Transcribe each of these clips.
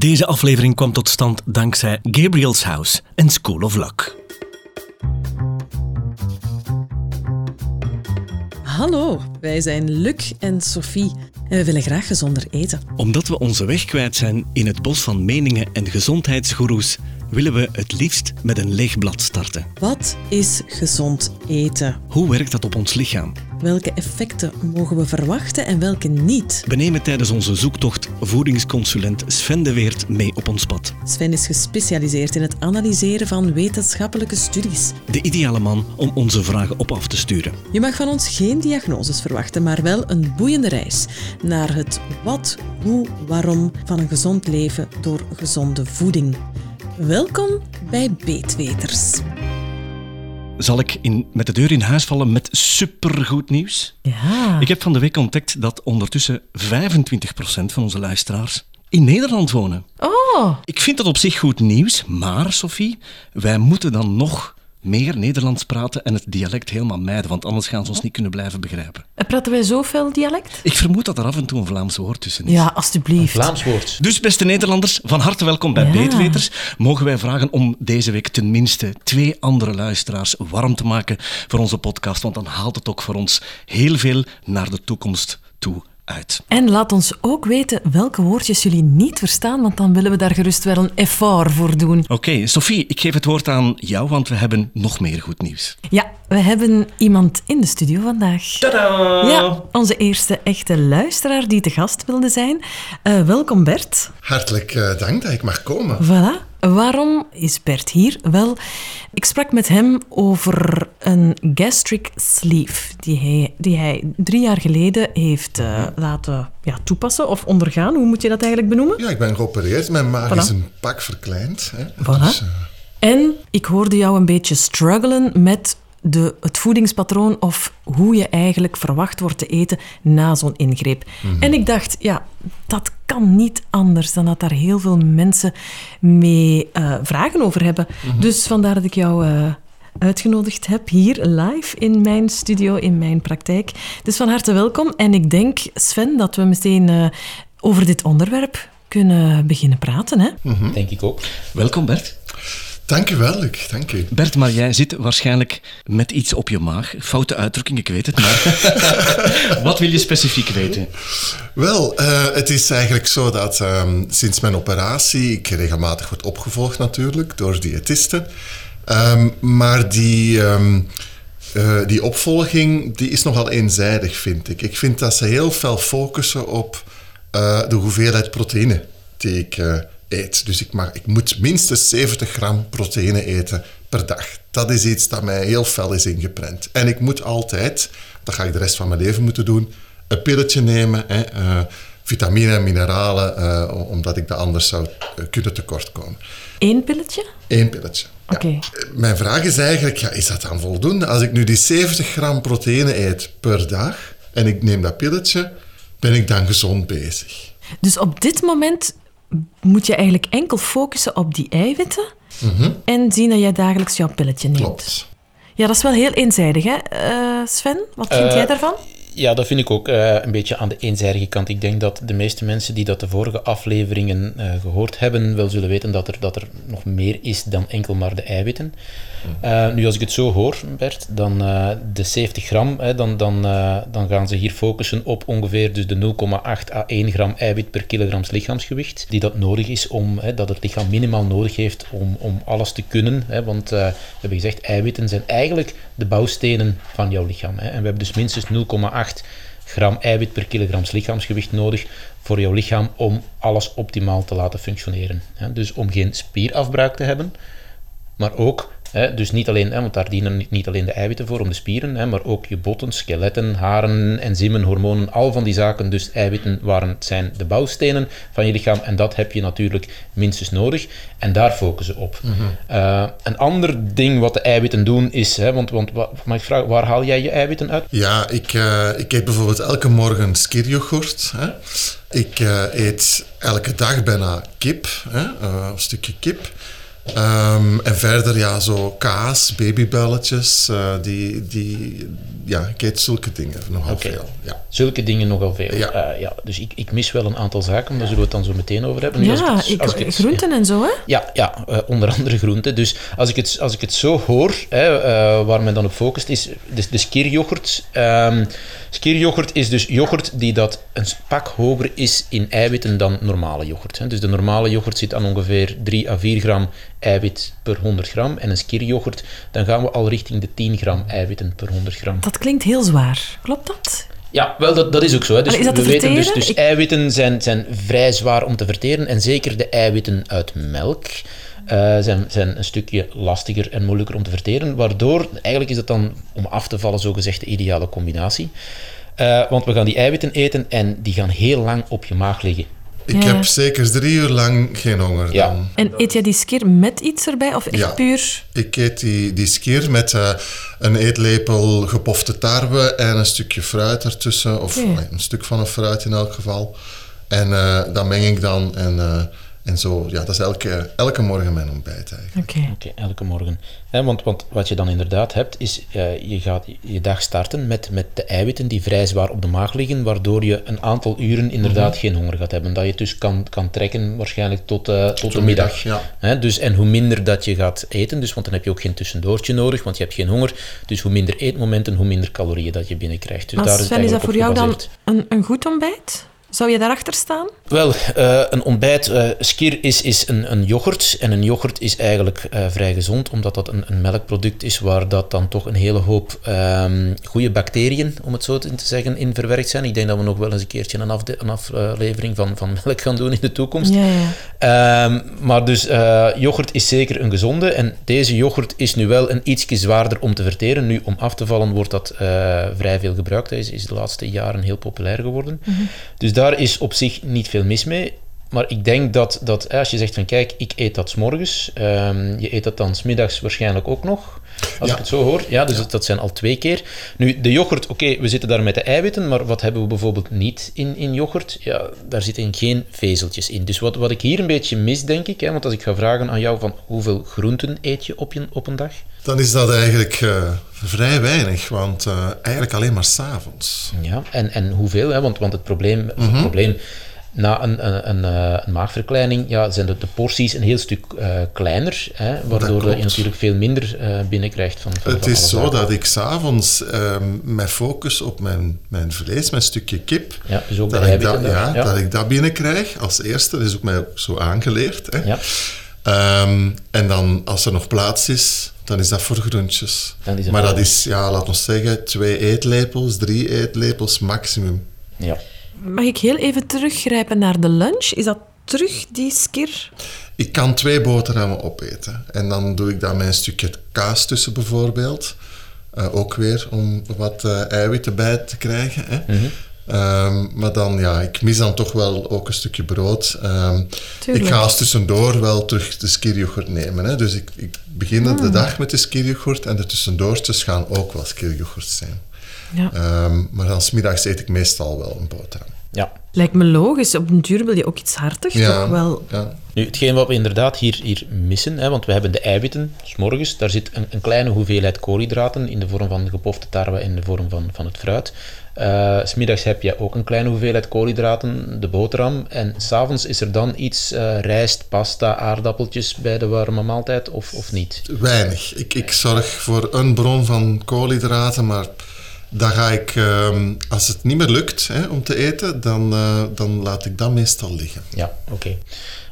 Deze aflevering kwam tot stand dankzij Gabriel's House en School of Luck. Hallo, wij zijn Luc en Sophie en we willen graag gezonder eten. Omdat we onze weg kwijt zijn in het bos van meningen en gezondheidsgoeroes, willen we het liefst met een leeg blad starten. Wat is gezond eten? Hoe werkt dat op ons lichaam? Welke effecten mogen we verwachten en welke niet? We nemen tijdens onze zoektocht voedingsconsulent Sven de Weert mee op ons pad. Sven is gespecialiseerd in het analyseren van wetenschappelijke studies. De ideale man om onze vragen op af te sturen. Je mag van ons geen diagnoses verwachten, maar wel een boeiende reis naar het wat, hoe, waarom van een gezond leven door gezonde voeding. Welkom bij Beetweters. Zal ik in, met de deur in huis vallen met supergoed nieuws? Ja. Ik heb van de week ontdekt dat ondertussen 25% van onze luisteraars in Nederland wonen. Oh, Ik vind dat op zich goed nieuws, maar Sophie, wij moeten dan nog meer Nederlands praten en het dialect helemaal mijden, want anders gaan ze ons niet kunnen blijven begrijpen. praten wij zoveel dialect? Ik vermoed dat er af en toe een Vlaams woord tussen is. Ja, alstublieft. Vlaams woord. Dus beste Nederlanders, van harte welkom bij Ja. Beetweters. Mogen wij vragen om deze week tenminste twee andere luisteraars warm te maken voor onze podcast, want dan haalt het ook voor ons heel veel naar de toekomst toe uit. En laat ons ook weten welke woordjes jullie niet verstaan, want dan willen we daar gerust wel een effort voor doen. Oké, Sophie, ik geef het woord aan jou, want we hebben nog meer goed nieuws. Ja, we hebben iemand in de studio vandaag. Tadaa! Ja, onze eerste echte luisteraar die te gast wilde zijn. Eh, welkom Bert. Hartelijk eh, dank dat ik mag komen. Voilà. Waarom is Bert hier? Wel, ik sprak met hem over een gastric sleeve die hij, die hij drie jaar geleden heeft eh, laten ja, toepassen of ondergaan. Hoe moet je dat eigenlijk benoemen? Ja, ik ben geopereerd. Mijn maag Voilà. is een pak verkleind. Hè. Voilà. Dus, eh, En ik hoorde jou een beetje struggelen met de, het voedingspatroon of hoe je eigenlijk verwacht wordt te eten na zo'n ingreep. En ik dacht, ja, dat kan niet anders dan dat daar heel veel mensen mee eh, vragen over hebben. Dus vandaar dat ik jou eh, uitgenodigd heb hier live in mijn studio, in mijn praktijk. Dus van harte welkom. En ik denk, Sven, dat we meteen eh, over dit onderwerp kunnen beginnen praten. Hè? Denk ik ook. Welkom Bert. Dank u wel, Luc. Dank u. Bert, maar jij zit waarschijnlijk met iets op je maag. Foute uitdrukking, ik weet het, maar wat wil je specifiek weten? Wel, eh, het is eigenlijk zo dat ehm, sinds mijn operatie ik regelmatig word opgevolgd natuurlijk door diëtisten. Ehm, maar die, ehm, eh, die opvolging die is nogal eenzijdig, vind ik. Ik vind dat ze heel veel focussen op eh, de hoeveelheid proteïne die ik eet. Dus ik, mag, ik moet minstens 70 gram proteïne eten per dag. Dat is iets dat mij heel fel is ingeprent. En ik moet altijd, dat ga ik de rest van mijn leven moeten doen, een pilletje nemen, hè, eh, vitamine en mineralen, eh, omdat ik dat anders zou eh, kunnen tekortkomen. Eén pilletje? Eén pilletje. Ja. Oké. Mijn vraag is eigenlijk, ja, is dat dan voldoende? Als ik nu die 70 gram proteïne eet per dag en ik neem dat pilletje, ben ik dan gezond bezig? Dus op dit moment moet je eigenlijk enkel focussen op die eiwitten en zien dat jij dagelijks jouw pilletje neemt. Klopt. Ja, dat is wel heel eenzijdig, hè, Eh, Sven? Wat vind Eh, jij daarvan? Ja, dat vind ik ook eh, een beetje aan de eenzijdige kant. Ik denk dat de meeste mensen die dat de vorige afleveringen eh, gehoord hebben, wel zullen weten dat er, dat er nog meer is dan enkel maar de eiwitten. Eh, nu, als ik het zo hoor, Bert, dan de 70 gram, hè, dan, dan, dan gaan ze hier focussen op ongeveer dus de 0,8 à 1 gram eiwit per kilogram lichaamsgewicht, die dat nodig is om, hè, dat het lichaam minimaal nodig heeft om, om alles te kunnen. Hè, want we hebben gezegd, eiwitten zijn eigenlijk de bouwstenen van jouw lichaam. Hè, en we hebben dus minstens 0,8 gram eiwit per kilogram lichaamsgewicht nodig voor jouw lichaam om alles optimaal te laten functioneren. Dus om geen spierafbraak te hebben, maar ook, hè, dus niet alleen, hè, want daar dienen niet- alleen de eiwitten voor om de spieren, hè, maar ook je botten, skeletten, haren, enzymen, hormonen, al van die zaken. Dus eiwitten waren, zijn de bouwstenen van je lichaam en dat heb je natuurlijk minstens nodig. En daar focussen op. Eh, een ander ding wat de eiwitten doen is, hè, want, want wa- mag ik vragen, waar haal jij je eiwitten uit? Ja, ik, eh, ik eet bijvoorbeeld elke morgen skieryoghurt. Hè. Ik eh, eet elke dag bijna kip, hè, een stukje kip. Ehm, en verder, ja, zo kaas, babybelletjes, uh, die, die, ja, ik eet zulke dingen nogal veel. Ja. Zulke dingen nogal veel. Ja. Eh, ja, dus ik, ik mis wel een aantal zaken, maar daar zullen we het dan zo meteen over hebben. Nu, Ja, het- ik, als het- groenten en zo, hè? Ja, ja eh, onder andere groenten. Dus als ik het, als ik het zo hoor, hè, eh, waar men dan op focust, is de, de skieryoghurt. Ehm skieryoghurt is dus yoghurt die dat een pak hoger is in eiwitten dan normale yoghurt. Hè. Dus de normale yoghurt zit aan ongeveer 3 à 4 gram eiwit per 100 gram. En een skieryoghurt, dan gaan we al richting de 10 gram eiwitten per 100 gram. Dat klinkt heel zwaar. Klopt dat? Ja, wel, dat, dat is ook zo. Hè. Dus we te weten dus, dus Ik- eiwitten zijn, zijn vrij zwaar om te verteren. En zeker de eiwitten uit melk eh, zijn, zijn een stukje lastiger en moeilijker om te verteren. Waardoor, eigenlijk is het dan om af te vallen zogezegd de ideale combinatie. Eh, want we gaan die eiwitten eten en die gaan heel lang op je maag liggen. Ik Ja. heb zeker drie uur lang geen honger Ja. dan. En eet jij die skeer met iets erbij of echt Ja. puur? Ik eet die, die skier met eh, een eetlepel gepofte tarwe en een stukje fruit ertussen. Of een stuk van een fruit in elk geval. En eh, dat meng ik dan. En, eh, en zo, ja, dat is elke, elke morgen mijn ontbijt eigenlijk. Oké. Oké, elke morgen. Hè, want, want wat je dan inderdaad hebt, is eh, je gaat je dag starten met, met de eiwitten die vrij zwaar op de maag liggen, waardoor je een aantal uren inderdaad geen honger gaat hebben. Dat je het dus kan, kan trekken waarschijnlijk tot, eh, tot, de middag. ja. Hè, dus, en hoe minder dat je gaat eten, dus, want dan heb je ook geen tussendoortje nodig, want je hebt geen honger. Dus hoe minder eetmomenten, hoe minder calorieën dat je binnenkrijgt. Dus Maar daar is Sven, het is dat voor jou dan een, een goed ontbijt? Zou je daarachter staan? Wel, eh, een ontbijt, skir is, is een, een yoghurt. En een yoghurt is eigenlijk eh, vrij gezond, omdat dat een, een melkproduct is waar dat dan toch een hele hoop ehm goede bacteriën, om het zo te zeggen, in verwerkt zijn. Ik denk dat we nog wel eens een keertje een, afde- een aflevering van, van melk gaan doen in de toekomst. Ja, ja. Ehm, maar dus yoghurt is zeker een gezonde. En deze yoghurt is nu wel een ietsje zwaarder om te verteren. Nu, om af te vallen wordt dat vrij veel gebruikt. Hij is, is de laatste jaren heel populair geworden. Dus daar is op zich niet veel mis mee. Maar ik denk dat, dat als je zegt van kijk, ik eet dat s'morgens, ehm je eet dat dan smiddags waarschijnlijk ook nog, als Ja. ik het zo hoor. Ja, dus dat- dat zijn al twee keer. Nu, de yoghurt, oké, we zitten daar met de eiwitten, maar wat hebben we bijvoorbeeld niet in, in yoghurt? Ja, daar zitten geen vezeltjes in. Dus wat, wat ik hier een beetje mis, denk ik, hè, want als ik ga vragen aan jou van hoeveel groenten eet je op, je, op een dag? Dan is dat eigenlijk eh, vrij weinig, want eh, eigenlijk alleen maar s'avonds. Ja, en, en hoeveel? Hè? Want, want het probleem, het probleem na een, een, een, eh, een maagverkleining ja, zijn de, de porties een heel stuk eh, kleiner, hè? waardoor je natuurlijk veel minder eh, binnenkrijgt van, van Het van is zo zaken. dat ik s'avonds ehm mij focus op mijn, mijn vlees, mijn stukje kip. Ja, dus dat, ik dat, ja, ja. dat ik dat binnenkrijg als eerste. Dat is ook mij ook zo aangeleerd. Hè. Ja. Ehm, en dan, als er nog plaats is, dan is dat voor groentjes. Maar dat is, ja, laat ons zeggen, twee eetlepels, drie eetlepels maximum. Ja. Mag ik heel even teruggrijpen naar de lunch? Is dat terug die skir? Ik kan twee boterhammen opeten. En dan doe ik daar mijn stukje kaas tussen bijvoorbeeld. Eh, ook weer om wat eh, eiwitten bij te krijgen. Hè. Mhm. Ehm, maar dan, ja, ik mis dan toch wel ook een stukje brood. Ehm, ik ga als tussendoor wel terug de skieryoghurt nemen. Hè. Dus ik, ik begin Hmm. de dag met de skieryoghurt en de tussendoortjes gaan ook wel skieryoghurt zijn. Ja. Ehm, maar dan smiddags eet ik meestal wel een boterham. ja. Lijkt me logisch. Op een duur wil je ook iets hartig, toch wel? ja. Nu, hetgeen wat we inderdaad hier, hier missen, hè, want we hebben de eiwitten, s morgens, daar zit een, een kleine hoeveelheid koolhydraten in de vorm van gepofte tarwe en in de vorm van, van het fruit. Eh, S smiddags heb je ook een kleine hoeveelheid koolhydraten, de boterham. En s'avonds is er dan iets eh, rijst, pasta, aardappeltjes bij de warme maaltijd, of, of niet? Weinig. Ik, ik zorg voor een bron van koolhydraten, maar dan ga ik, ehm, als het niet meer lukt hè, om te eten, dan, eh, dan laat ik dat meestal liggen. Ja, oké.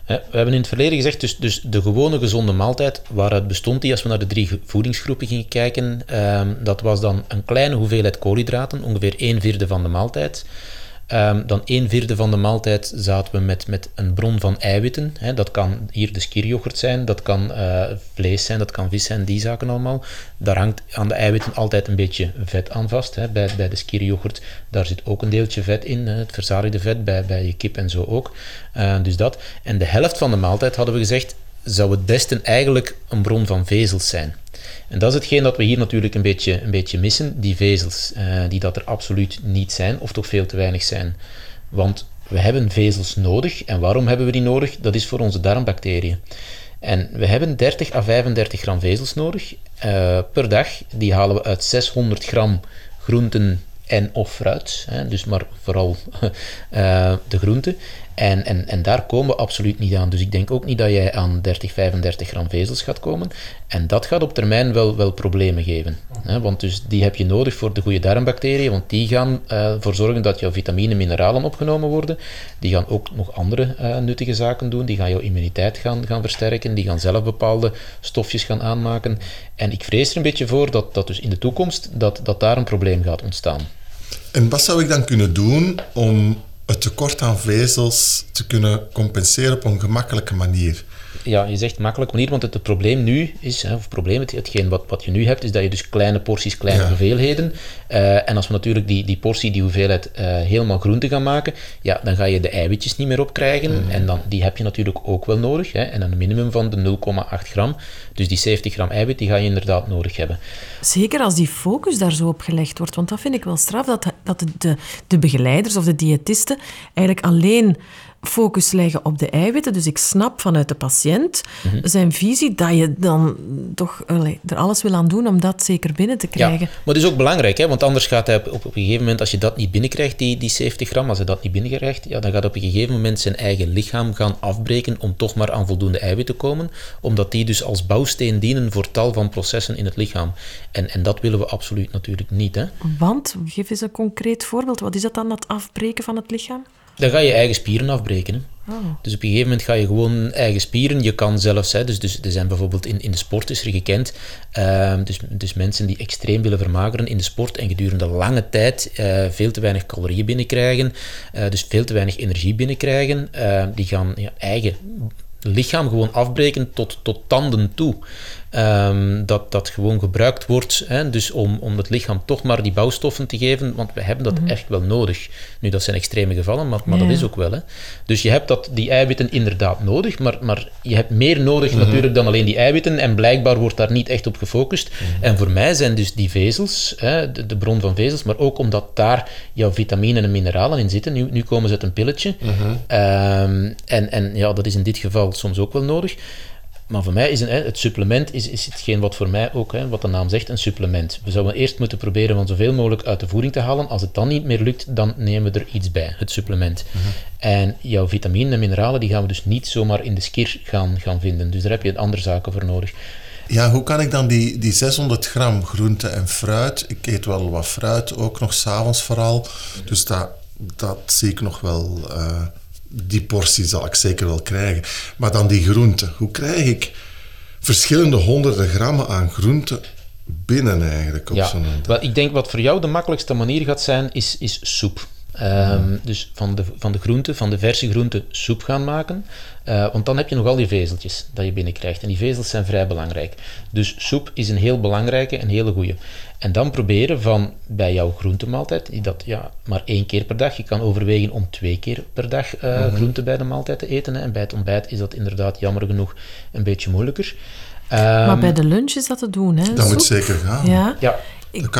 We hebben in het verleden gezegd, dus, dus de gewone gezonde maaltijd, waaruit bestond die als we naar de drie voedingsgroepen gingen kijken? Ehm, dat was dan een kleine hoeveelheid koolhydraten, ongeveer een vierde van de maaltijd. Ehm, dan een vierde van de maaltijd zaten we met, met een bron van eiwitten. Hè. Dat kan hier de skieryoghurt zijn, dat kan eh, vlees zijn, dat kan vis zijn, die zaken allemaal. Daar hangt aan de eiwitten altijd een beetje vet aan vast. Hè. Bij, bij de skieryoghurt, daar zit ook een deeltje vet in, het verzadigde vet, bij, bij je kip en zo ook. Eh, dus dat. En de helft van de maaltijd, hadden we gezegd, zou het beste eigenlijk een bron van vezels zijn. En dat is hetgeen dat we hier natuurlijk een beetje, een beetje missen, die vezels, eh, die dat er absoluut niet zijn, of toch veel te weinig zijn. Want we hebben vezels nodig. En waarom hebben we die nodig? Dat is voor onze darmbacteriën. En we hebben 30 à 35 gram vezels nodig uh, per dag. Die halen we uit 600 gram groenten en of fruit. Hè, dus maar vooral uh, de groenten. En, en, en daar komen we absoluut niet aan. Dus ik denk ook niet dat jij aan 30, 35 gram vezels gaat komen. En dat gaat op termijn wel, wel problemen geven. Hè? Want dus die heb je nodig voor de goede darmbacteriën, want die gaan ervoor uh, zorgen dat jouw vitamine en mineralen opgenomen worden. Die gaan ook nog andere uh, nuttige zaken doen. Die gaan jouw immuniteit gaan, gaan versterken. Die gaan zelf bepaalde stofjes gaan aanmaken. En ik vrees er een beetje voor dat, dat dus in de toekomst dat, dat daar een probleem gaat ontstaan. En wat zou ik dan kunnen doen om het tekort aan vezels te kunnen compenseren op een gemakkelijke manier. Ja, je zegt makkelijk manier, want het, het probleem nu is, hè, of het probleem, het, hetgeen wat, wat je nu hebt, is dat je dus kleine porties, kleine ja. hoeveelheden. Uh, en als we natuurlijk die, die portie, die hoeveelheid uh, helemaal groente gaan maken, ja, dan ga je de eiwitjes niet meer opkrijgen. Mm. En dan, die heb je natuurlijk ook wel nodig. Hè, en een minimum van de 0,8 gram. Dus die 70 gram eiwit, die ga je inderdaad nodig hebben. Zeker als die focus daar zo op gelegd wordt. Want dat vind ik wel straf, dat, dat de, de begeleiders of de diëtisten eigenlijk alleen focus leggen op de eiwitten. Dus ik snap vanuit de patiënt mm -hmm. zijn visie dat je dan toch allee, er alles wil aan doen om dat zeker binnen te krijgen. Ja, maar dat is ook belangrijk, hè? want anders gaat hij op, op, een gegeven moment, als je dat niet binnenkrijgt, die, die 70 gram, als hij dat niet binnenkrijgt, ja, dan gaat op een gegeven moment zijn eigen lichaam gaan afbreken om toch maar aan voldoende eiwit te komen, omdat die dus als bouwsteen dienen voor tal van processen in het lichaam. En, en dat willen we absoluut natuurlijk niet. Hè? Want, geef eens een concreet voorbeeld, wat is dat dan, dat afbreken van het lichaam? Dan ga je eigen spieren afbreken. Hè. Oh. Dus op een gegeven moment ga je gewoon eigen spieren. Je kan zelfs, hè, dus, dus er zijn bijvoorbeeld in, in de sport is er gekend, uh, dus, dus mensen die extreem willen vermageren in de sport en gedurende lange tijd uh, veel te weinig calorieën binnenkrijgen, uh, dus veel te weinig energie binnenkrijgen, die gaan ja, eigen lichaam gewoon afbreken tot, tot tanden toe. Um, dat dat gewoon gebruikt wordt, hè, dus om, om het lichaam toch maar die bouwstoffen te geven, want we hebben dat mm -hmm. echt wel nodig. Nu, dat zijn extreme gevallen, maar, maar ja. dat is ook wel. Hè. Dus je hebt dat, die eiwitten inderdaad nodig, maar, maar je hebt meer nodig mm -hmm. natuurlijk dan alleen die eiwitten en blijkbaar wordt daar niet echt op gefocust. Mm -hmm. En voor mij zijn dus die vezels, hè, de, de, bron van vezels, maar ook omdat daar jouw vitaminen en mineralen in zitten. Nu, nu komen ze uit een pilletje. Um, en, en ja, dat is in dit geval soms ook wel nodig. Maar voor mij is een, het supplement is, is hetgeen wat voor mij ook, hè, wat de naam zegt, een supplement. We zouden eerst moeten proberen van zoveel mogelijk uit de voeding te halen. Als het dan niet meer lukt, dan nemen we er iets bij, het supplement. Mm -hmm. En jouw vitaminen en mineralen, die gaan we dus niet zomaar in de skir gaan, gaan vinden. Dus daar heb je andere zaken voor nodig. Ja, hoe kan ik dan die, die 600 gram groente en fruit... Ik eet wel wat fruit, ook nog s'avonds vooral. Dus dat, dat zie ik nog wel... Uh, die portie zal ik zeker wel krijgen. Maar dan die groenten. Hoe krijg ik verschillende honderden grammen aan groenten binnen eigenlijk op ja, zo'n wel, Ik denk wat voor jou de makkelijkste manier gaat zijn, is, is soep. Um, mm. Dus van de, van de groenten, van de verse groenten, soep gaan maken. Uh, want dan heb je nog al die vezeltjes dat je binnenkrijgt. En die vezels zijn vrij belangrijk. Dus soep is een heel belangrijke en hele goede. En dan proberen van bij jouw groentemaaltijd, dat ja, maar één keer per dag. Je kan overwegen om twee keer per dag uh, mm -hmm. groente bij de maaltijd te eten. Hè. En bij het ontbijt is dat inderdaad jammer genoeg een beetje moeilijker. Um, maar bij de lunch is dat te doen, hè? Dat soep? moet zeker gaan. Ja. ja.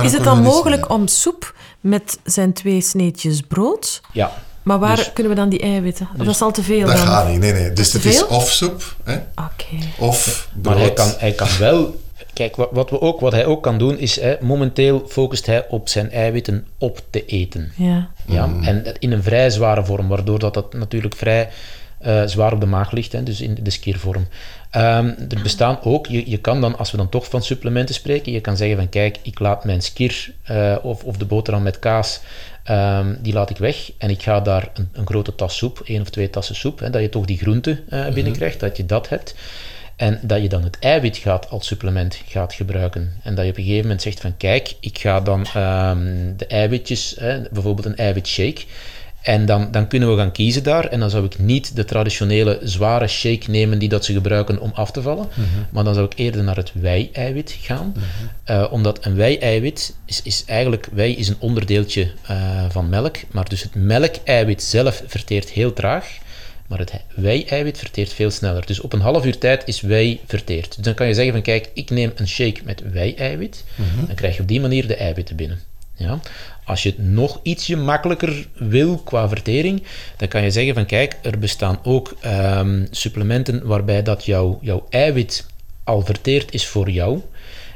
Is het dan mogelijk om soep met zijn twee sneetjes brood? Ja. Maar waar dus, kunnen we dan die eiwitten? Dus, dat is al te veel. Dat dan. gaat niet, nee, nee. Dus het is of soep, hè? Okay. of brood. Maar hij kan, hij kan wel Kijk, wat, wat, we ook, wat hij ook kan doen, is hè, momenteel focust hij op zijn eiwitten op te eten. Ja. Ja, mm. En in een vrij zware vorm, waardoor dat, dat natuurlijk vrij uh, zwaar op de maag ligt, hè, dus in de skiervorm. Um, er bestaan ook, je, je kan dan, als we dan toch van supplementen spreken, je kan zeggen van kijk, ik laat mijn skier uh, of, of de boterham met kaas, um, die laat ik weg en ik ga daar een, een, grote tas soep, één of twee tassen soep, hè, dat je toch die groente uh, binnenkrijgt, mm -hmm. dat je dat hebt. En dat je dan het eiwit gaat als supplement gaat gebruiken. En dat je op een gegeven moment zegt van kijk, ik ga dan um, de eiwitjes, hè, bijvoorbeeld een eiwitshake, en dan, dan kunnen we gaan kiezen daar. En dan zou ik niet de traditionele zware shake nemen die dat ze gebruiken om af te vallen. Mm -hmm. Maar dan zou ik eerder naar het wei-eiwit gaan. Mm -hmm. uh, omdat een wei-eiwit is, is eigenlijk... Wei is een onderdeeltje uh, van melk. Maar dus het melkeiwit zelf verteert heel traag. Maar het wei-eiwit verteert veel sneller. Dus op een half uur tijd is wei verteerd. Dus dan kan je zeggen van kijk, ik neem een shake met wei-eiwit. Mm -hmm. Dan krijg je op die manier de eiwitten binnen. Ja? Als je het nog ietsje makkelijker wil qua vertering, dan kan je zeggen van kijk, er bestaan ook ehm, supplementen waarbij dat jouw, jouw eiwit al verteerd is voor jou.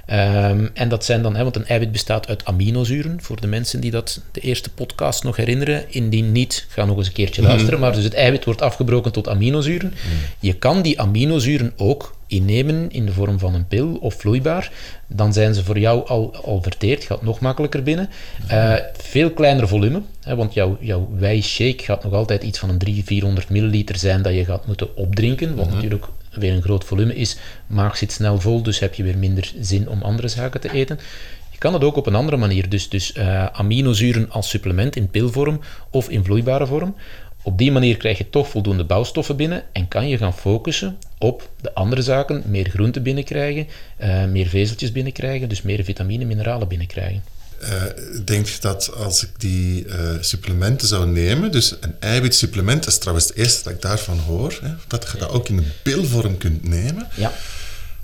Ehm, en dat zijn dan, hè, want een eiwit bestaat uit aminozuren, voor de mensen die dat de eerste podcast nog herinneren. Indien niet, ga nog eens een keertje luisteren. Maar dus het eiwit wordt afgebroken tot aminozuren. Je kan die aminozuren ook innemen in de vorm van een pil of vloeibaar. Dan zijn ze voor jou al, al verteerd, gaat nog makkelijker binnen. Uh, veel kleiner volume, hè, want jouw, jouw shake gaat nog altijd iets van een 300, 400 milliliter zijn dat je gaat moeten opdrinken. Wat natuurlijk weer een groot volume is, maag zit snel vol, dus heb je weer minder zin om andere zaken te eten. Je kan het ook op een andere manier, dus, dus uh, aminozuren als supplement in pilvorm of in vloeibare vorm. Op die manier krijg je toch voldoende bouwstoffen binnen en kan je gaan focussen op de andere zaken, meer groenten binnenkrijgen, uh, meer vezeltjes binnenkrijgen, dus meer vitamine, mineralen binnenkrijgen. Uh, denk je dat als ik die uh, supplementen zou nemen, dus een eiwitsupplement, dat is trouwens het eerste dat ik daarvan hoor, hè, dat je dat ook in een pilvorm kunt nemen. Ja.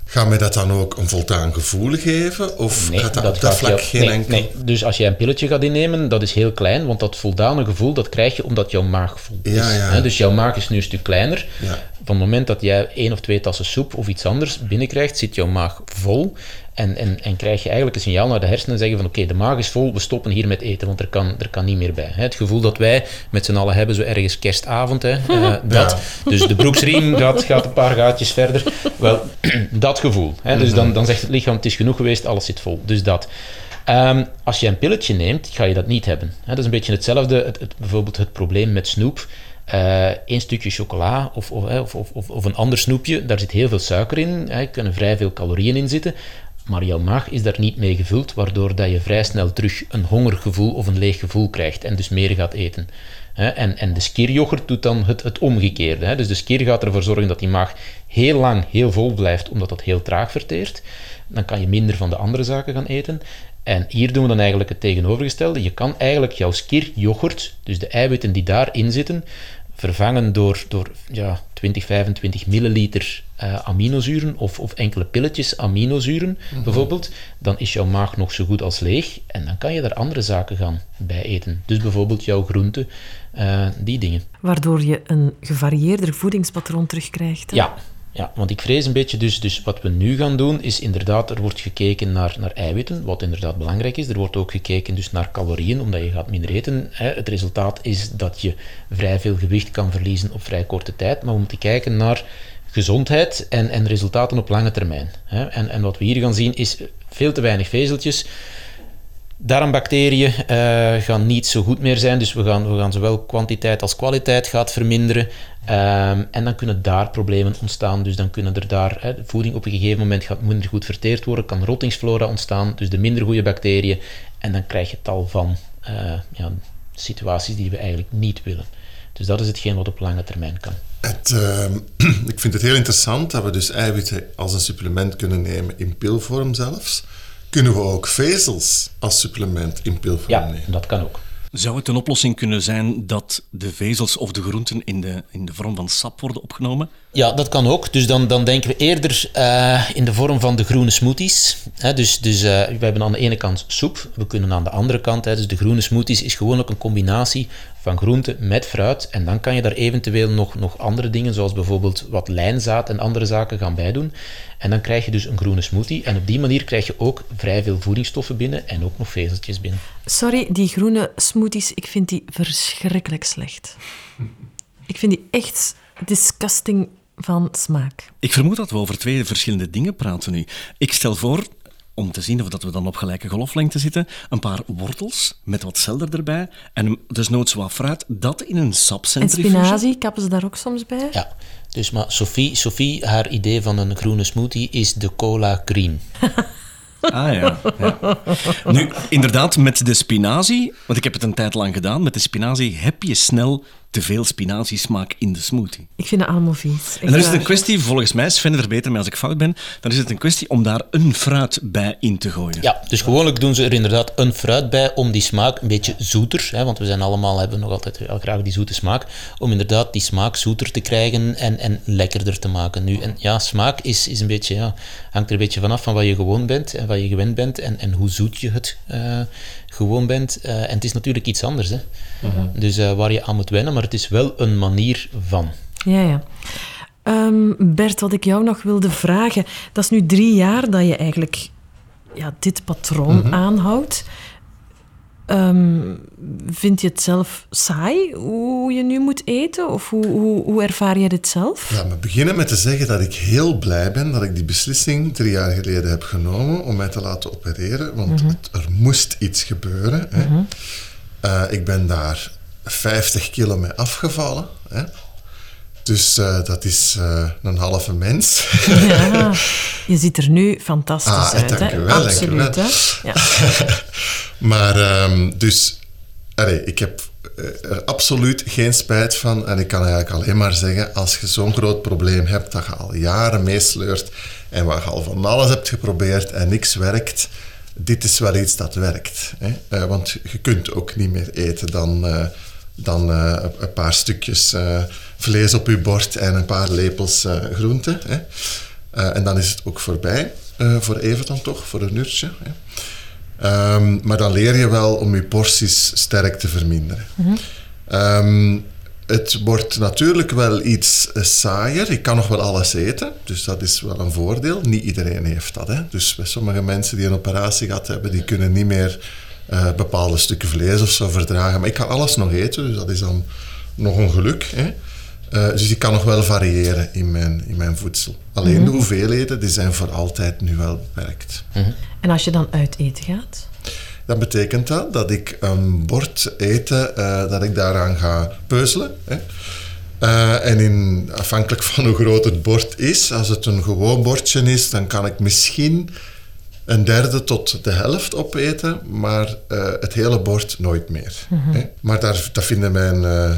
Gaat mij dat dan ook een voldaan gevoel geven? Of nee, gaat dat, dat op dat vlak geen nee, enkel... nee. Dus als jij een pilletje gaat innemen, dat is heel klein, want dat voldane gevoel dat krijg je omdat jouw maag vol is. Ja, ja. Hè, Dus jouw maag is nu een stuk kleiner. Het moment dat jij één of twee tassen soep of iets anders binnenkrijgt, zit jouw maag vol. En, en, en krijg je eigenlijk een signaal naar de hersenen zeggen van oké, de maag is vol, we stoppen hier met eten, want er kan, er kan niet meer bij. Het gevoel dat wij met z'n allen hebben, zo ergens kerstavond, hè, eh, dat. Dus de broeksriem gaat, gaat een paar gaatjes verder. Wel, dat gevoel. Hè, dus dan, dan zegt het lichaam, het is genoeg geweest, alles zit vol. Dus dat. Ehm, als je een pilletje neemt, ga je dat niet hebben. Hè, dat is een beetje hetzelfde, het, het- bijvoorbeeld het probleem met snoep. Eén stukje chocola of, of, of, of, een ander snoepje, daar zit heel veel suiker in, hè, kunnen vrij veel calorieën in zitten, maar jouw maag is daar niet mee gevuld, waardoor dat je vrij snel terug een hongergevoel of een leeg gevoel krijgt en dus meer gaat eten. En, en de skieryoghurt doet dan het, het omgekeerde. Dus de skier gaat ervoor zorgen dat die maag heel lang heel vol blijft, omdat dat heel traag verteert. Dan kan je minder van de andere zaken gaan eten. En hier doen we dan eigenlijk het tegenovergestelde. Je kan eigenlijk jouw skieryoghurt, dus de eiwitten die daarin zitten, vervangen door, door ja, 20, 25 milliliter eh, aminozuren of, of enkele pilletjes aminozuren bijvoorbeeld, dan is jouw maag nog zo goed als leeg en dan kan je daar andere zaken gaan bij eten. Dus bijvoorbeeld jouw groenten, eh, die dingen. Waardoor je een gevarieerder voedingspatroon terugkrijgt. hè? Ja, ja, want ik vrees een beetje, dus, dus wat we nu gaan doen, is inderdaad, er wordt gekeken naar, naar eiwitten, wat inderdaad belangrijk is. Er wordt ook gekeken dus naar calorieën, omdat je gaat minder eten. Hè. Het resultaat is dat je vrij veel gewicht kan verliezen op vrij korte tijd, maar we moeten kijken naar gezondheid en, en resultaten op lange termijn. Hè. En, en wat we hier gaan zien is veel te weinig vezeltjes, Darmbacteriën eh, gaan niet zo goed meer zijn, dus we gaan, we gaan zowel kwantiteit als kwaliteit gaat verminderen. Ehm, en dan kunnen daar problemen ontstaan, dus dan kunnen er daar, hè, de voeding op een gegeven moment gaat minder goed verteerd worden, kan rottingsflora ontstaan, dus de minder goede bacteriën. En dan krijg je tal van eh, ja, situaties die we eigenlijk niet willen. Dus dat is hetgeen wat op lange termijn kan. Het, ehm, ik vind het heel interessant dat we dus eiwitten als een supplement kunnen nemen in pilvorm zelfs. Kunnen we ook vezels als supplement in pilvorm Ja, nemen? dat kan ook. Zou het een oplossing kunnen zijn dat de vezels of de groenten in de, in de vorm van sap worden opgenomen? Ja, dat kan ook. Dus dan, dan denken we eerder eh, in de vorm van de groene smoothies. Hè, dus dus eh, we hebben aan de ene kant soep, we kunnen aan de andere kant, hè, dus de groene smoothies is gewoon ook een combinatie van groenten met fruit. En dan kan je daar eventueel nog, nog andere dingen, zoals bijvoorbeeld wat lijnzaad en andere zaken gaan bijdoen. En dan krijg je dus een groene smoothie. En op die manier krijg je ook vrij veel voedingsstoffen binnen en ook nog vezeltjes binnen. Sorry, die groene smoothies, ik vind die verschrikkelijk slecht. Ik vind die echt disgusting van smaak. Ik vermoed dat we over twee verschillende dingen praten nu. Ik stel voor, om te zien of dat we dan op gelijke golflengte zitten, een paar wortels met wat zelder erbij en desnoods wat fruit, dat in een En sapcentrifuge. spinazie, kappen ze daar ook soms bij? Ja, dus maar Sophie, Sophie, haar idee van een groene smoothie is de cola green. Ah ja, ja. Nu, inderdaad, met de spinazie, want ik heb het een tijd lang gedaan, met de spinazie heb je snel te veel spinaziesmaak in de smoothie. Ik vind het allemaal vies. En dan is het een kwestie, volgens mij, Sven, verbeter me als ik fout ben, dan is het een kwestie om daar een fruit bij in te gooien. Ja, dus gewoonlijk doen ze er inderdaad een fruit bij om die smaak een beetje zoeter, hè, want we zijn allemaal, hebben nog altijd wel graag die zoete smaak, om inderdaad die smaak zoeter te krijgen en, en lekkerder te maken. Nu, en ja, smaak is, is een beetje, ja, hangt er een beetje vanaf van wat je gewoon bent en wat je gewend bent en, en hoe zoet je het eh, gewoon bent. Eh, en het is natuurlijk iets anders, hè. dus eh, waar je aan moet wennen, maar het is wel een manier van. Ja, ja. Ehm, Bert, wat ik jou nog wilde vragen. Dat is nu drie jaar dat je eigenlijk ja, dit patroon aanhoudt. Ehm, vind je het zelf saai hoe je nu moet eten? Of hoe, hoe, hoe ervaar je dit zelf? Laat me beginnen met te zeggen dat ik heel blij ben dat ik die beslissing drie jaar geleden heb genomen om mij te laten opereren. Want het- er moest iets gebeuren. Hè. Eh, ik ben daar 50 kilo mee afgevallen. Hè. Dus eh, dat is eh, een halve mens. Ja, je ziet er nu fantastisch Ah, uit. dank u wel, dank Absoluut. wel. Ja. Maar ehm, dus, allee, ik heb eh, er absoluut geen spijt van. En ik kan eigenlijk alleen maar zeggen, als je zo'n groot probleem hebt dat je al jaren meesleurt en waar je al van alles hebt geprobeerd en niks werkt, dit is wel iets dat werkt. Hè? Want je kunt ook niet meer eten dan, dan eh, een- paar stukjes eh, vlees op je bord en een paar lepels eh groente. Hè? En dan is het ook voorbij, voor even dan toch, voor een uurtje. Hè? Ehm, maar dan leer je wel om je porties sterk te verminderen. Ehm, het wordt natuurlijk wel iets saaier. Ik kan nog wel alles eten, dus dat is wel een voordeel. Niet iedereen heeft dat. Hè? Dus bij sommige mensen die een operatie gehad hebben, die kunnen niet meer eh, bepaalde stukken vlees of zo verdragen. Maar ik kan alles nog eten, dus dat is dan nog een geluk. Hè? Eh, dus ik kan nog wel variëren in mijn, in mijn voedsel. Alleen de hoeveelheden die zijn voor altijd nu wel beperkt. En als je dan uit eten gaat? Dan betekent dat dat ik een bord eten, eh, dat ik daaraan ga peuzelen. Hè. Eh, en in, afhankelijk van hoe groot het bord is, als het een gewoon bordje is, dan kan ik misschien een derde tot de helft opeten, maar eh, het hele bord nooit meer. Hè. Maar daar, dat vinden mijn, eh,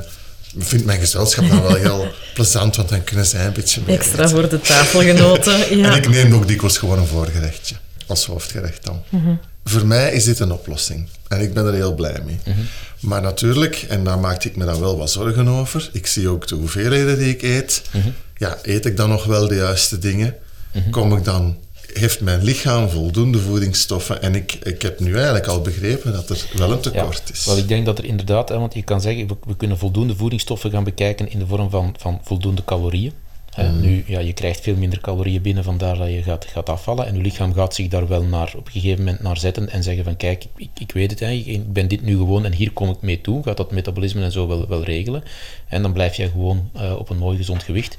vindt mijn gezelschap dan wel heel plezant, want dan kunnen zij een beetje meer Extra eten. voor de tafelgenoten. En Ja. ik neem ook dikwijls gewoon een voorgerechtje. Als hoofdgerecht dan. Voor mij is dit een oplossing. En ik ben er heel blij mee. Maar natuurlijk, en daar maakte ik me dan wel wat zorgen over. Ik zie ook de hoeveelheden die ik eet. Ja, eet ik dan nog wel de juiste dingen? Kom ik dan... Heeft mijn lichaam voldoende voedingsstoffen? En ik, ik heb nu eigenlijk al begrepen dat er wel een tekort is. Wel, ik denk dat er inderdaad, hè, want je kan zeggen, we, we kunnen voldoende voedingsstoffen gaan bekijken in de vorm van, van voldoende calorieën. Hè, Nu, ja, je krijgt veel minder calorieën binnen, vandaar dat je gaat, gaat afvallen. En je lichaam gaat zich daar wel naar, op een gegeven moment naar zetten en zeggen van kijk, ik, ik, weet het, hè, ik, ik ben dit nu gewoon en hier kom ik mee toe. Gaat dat metabolisme en zo wel, wel regelen. En dan blijf je gewoon eh, op een mooi gezond gewicht.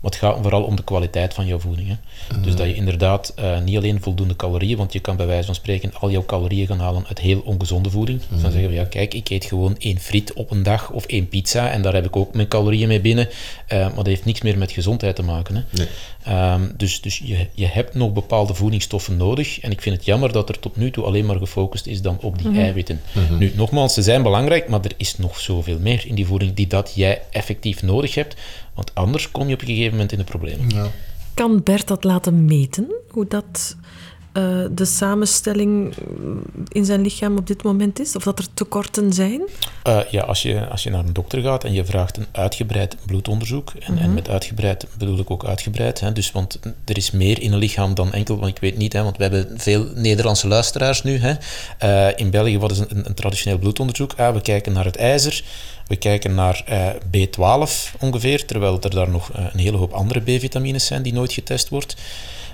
Maar het gaat vooral om de kwaliteit van jouw voeding. Hè. Dus dat je inderdaad eh, niet alleen voldoende calorieën, want je kan bij wijze van spreken al jouw calorieën gaan halen uit heel ongezonde voeding. Dus dan zeggen we, ja kijk, ik eet gewoon één friet op een dag of één pizza en daar heb ik ook mijn calorieën mee binnen. Eh, maar dat heeft niks meer met gezondheid te maken. Hè. Nee. Ehm, dus dus je, je hebt nog bepaalde voedingsstoffen nodig. En ik vind het jammer dat er tot nu toe alleen maar gefocust is dan op die eiwitten. Nu, nogmaals, ze zijn belangrijk, maar er is nog zoveel meer in die voeding die dat jij effectief nodig hebt. Want anders kom je op een gegeven moment in de problemen. Ja. Kan Bert dat laten meten? Hoe dat eh, de samenstelling in zijn lichaam op dit moment is? Of dat er tekorten zijn? Eh, ja, als je, als je naar een dokter gaat en je vraagt een uitgebreid bloedonderzoek, en, en met uitgebreid bedoel ik ook uitgebreid, hè, dus, want er is meer in een lichaam dan enkel, want ik weet niet, hè, want we hebben veel Nederlandse luisteraars nu. Hè. Eh, in België, wat is een, een traditioneel bloedonderzoek? Ah, we kijken naar het ijzer, we kijken naar eh, B12 ongeveer, terwijl er daar nog een hele hoop andere B-vitamines zijn die nooit getest wordt.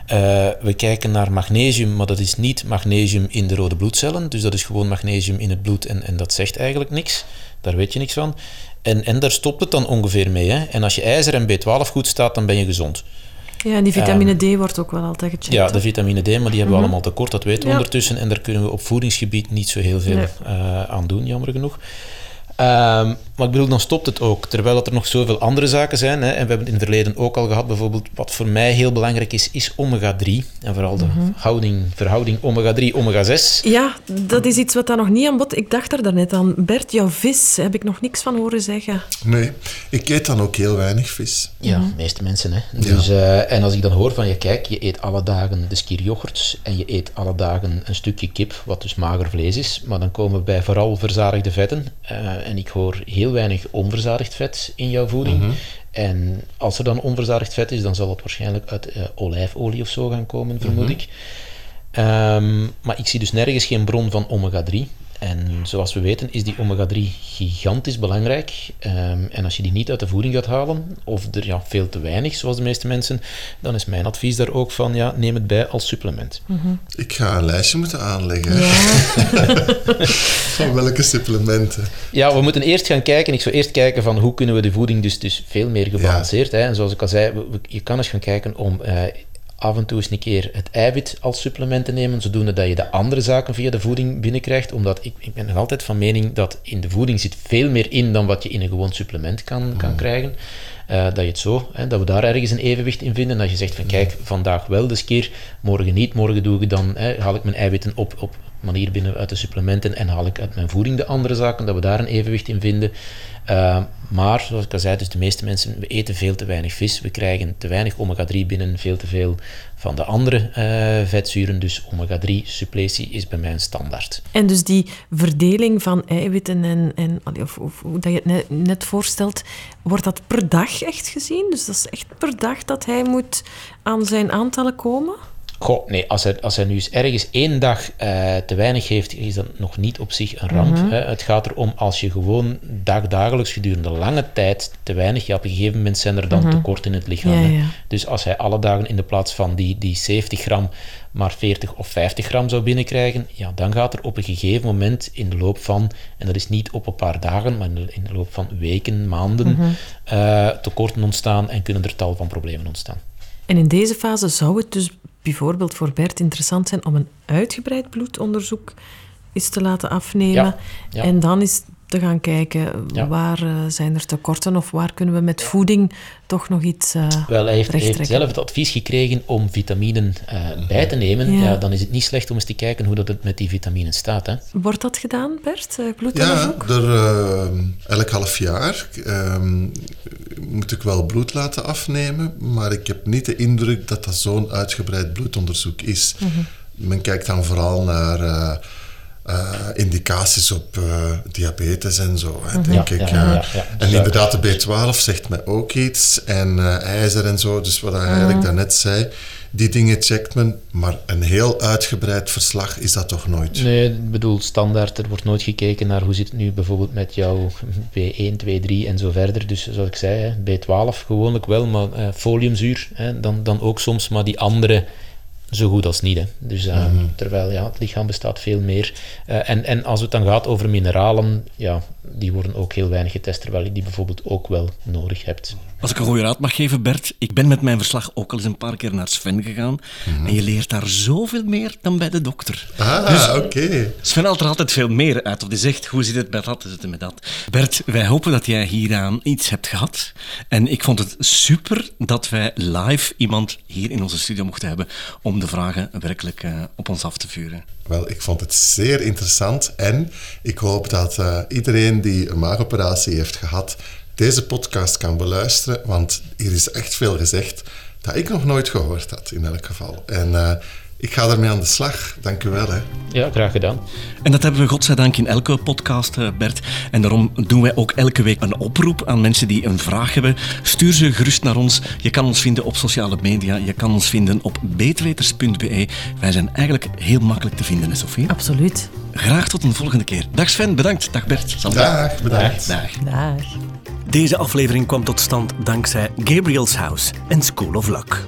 Eh, we kijken naar magnesium, maar dat is niet magnesium in de rode bloedcellen. Dus dat is gewoon magnesium in het bloed en, en dat zegt eigenlijk niks. Daar weet je niks van. En, en daar stopt het dan ongeveer mee. Hè? En als je ijzer en B12 goed staat, dan ben je gezond. Ja, en die vitamine D wordt ook wel altijd gecheckt. Ja, de vitamine D, maar die hebben we allemaal tekort, dat weten we Ja. ondertussen. En daar kunnen we op voedingsgebied niet zo heel veel Nee. eh, aan doen, jammer genoeg. Ehm, maar ik bedoel, dan stopt het ook. Terwijl dat er nog zoveel andere zaken zijn. Hè, en we hebben het in het verleden ook al gehad, bijvoorbeeld, wat voor mij heel belangrijk is, is omega-3. En vooral de houding, verhouding omega-3, omega-6. Ja, dat is iets wat daar nog niet aan bod. Ik dacht er daarnet aan. Bert, jouw vis, heb ik nog niks van horen zeggen. Nee, ik eet dan ook heel weinig vis. Ja, de meeste mensen. Hè. Dus, eh, en als ik dan hoor van je, kijk, je eet alle dagen de skieryoghurt en je eet alle dagen een stukje kip, wat dus mager vlees is, maar dan komen we bij vooral verzadigde vetten. Eh, en ik hoor heel weinig onverzadigd vet in jouw voeding. En als er dan onverzadigd vet is, dan zal het waarschijnlijk uit eh, olijfolie of zo gaan komen, vermoed ik. Ehm, maar ik zie dus nergens geen bron van omega-3. En zoals we weten is die omega-3 gigantisch belangrijk. Ehm, en als je die niet uit de voeding gaat halen, of er ja, veel te weinig, zoals de meeste mensen, dan is mijn advies daar ook van, ja, neem het bij als supplement. Ik ga een lijstje moeten aanleggen van welke supplementen. Ja, we moeten eerst gaan kijken. Ik zou eerst kijken van hoe kunnen we de voeding dus, dus veel meer gebalanceerd. Hè? En zoals ik al zei, je kan eens gaan kijken om eh, af en toe eens een keer het eiwit als supplement te nemen, zodoende dat je de andere zaken via de voeding binnenkrijgt. Omdat ik, ik ben nog altijd van mening dat in de voeding zit veel meer in dan wat je in een gewoon supplement kan, kan krijgen. Eh, dat je het zo, hè, dat we daar ergens een evenwicht in vinden. Dat je zegt van kijk, vandaag wel de keer, morgen niet. Morgen doe ik dan, hè, haal ik mijn eiwitten op, op manier binnen uit de supplementen en haal ik uit mijn voeding de andere zaken, dat we daar een evenwicht in vinden. Eh, maar, zoals ik al zei, dus de meeste mensen, we eten veel te weinig vis, we krijgen te weinig omega-3 binnen, veel te veel van de andere eh, vetzuren, dus omega-3 suppletie is bij mij een standaard. En dus die verdeling van eiwitten en, en of, of hoe dat je het net voorstelt, wordt dat per dag echt gezien? Dus dat is echt per dag dat hij moet aan zijn aantallen komen? Goh, nee, als hij, als hij nu eens ergens één dag eh, te weinig heeft, is dat nog niet op zich een ramp. Mhm. hè. Het gaat erom als je gewoon dagdagelijks gedurende lange tijd te weinig, ja, op een gegeven moment zijn er dan tekort in het lichaam. Mhm. Ja, hè. ja. Dus als hij alle dagen in de plaats van die, die 70 gram maar 40 of 50 gram zou binnenkrijgen, ja, dan gaat er op een gegeven moment in de loop van, en dat is niet op een paar dagen, maar in de, in de loop van weken, maanden, Mhm. eh, tekorten ontstaan en kunnen er tal van problemen ontstaan. En in deze fase zou het dus bijvoorbeeld voor Bert interessant zijn om een uitgebreid bloedonderzoek eens te laten afnemen. Ja, ja. En dan eens te gaan kijken Ja. waar eh, zijn er tekorten of waar kunnen we met voeding toch nog iets eh Wel, hij heeft, zelf het advies gekregen om vitaminen eh, bij te nemen. Ja. Ja. dan is het niet slecht om eens te kijken hoe dat het met die vitaminen staat. Hè. Wordt dat gedaan, Bert? eh, Ja, bloedonderzoek? er, eh, elk half jaar ehm, moet ik wel bloed laten afnemen, maar ik heb niet de indruk dat dat zo'n uitgebreid bloedonderzoek is. Men kijkt dan vooral naar eh, indicaties op eh, diabetes en zo, hè, denk Ja, ik. ja, ja, eh. En inderdaad, de B12 zegt mij ook iets, en ijzer en zo, dus wat hij eigenlijk daarnet zei. Die dingen checkt men, maar een heel uitgebreid verslag is dat toch nooit? Nee, ik bedoel, standaard, er wordt nooit gekeken naar hoe zit het nu bijvoorbeeld met jouw B1, 2, 3 en zo verder. Dus zoals ik zei, hè, B12 gewoonlijk wel, maar eh, foliumzuur hè, dan, dan ook soms, maar die andere zo goed als niet. Hè. Dus, eh, Terwijl ja, het lichaam bestaat veel meer. Eh, en, en als het dan gaat over mineralen, ja, die worden ook heel weinig getest, terwijl je die bijvoorbeeld ook wel nodig hebt. Als ik een goede raad mag geven, Bert, ik ben met mijn verslag ook al eens een paar keer naar Sven gegaan. En je leert daar zoveel meer dan bij de dokter. Ah, oké. Sven haalt er altijd veel meer uit. Of die zegt, hoe zit het met dat, hoe zit het met dat. Bert, wij hopen dat jij hieraan iets hebt gehad. En ik vond het super dat wij live iemand hier in onze studio mochten hebben om de vragen werkelijk eh, op ons af te vuren. Wel, ik vond het zeer interessant en ik hoop dat eh, iedereen die een maagoperatie heeft gehad, deze podcast kan beluisteren, want hier is echt veel gezegd dat ik nog nooit gehoord had, in elk geval. En eh, ik ga ermee aan de slag. Dank u wel. Hè. Ja, graag gedaan. En dat hebben we godzijdank in elke podcast, eh, Bert. En daarom doen wij ook elke week een oproep aan mensen die een vraag hebben. Stuur ze gerust naar ons. Je kan ons vinden op sociale media. Je kan ons vinden op beetweters.be. Wij zijn eigenlijk heel makkelijk te vinden, hè, Sophie? Absoluut. Graag tot een volgende keer. Dag Sven, bedankt. Dag Bert. Sandra. Dag, bedankt. Dag. Dag. Deze aflevering kwam tot stand dankzij Gabriel's House en School of Luck.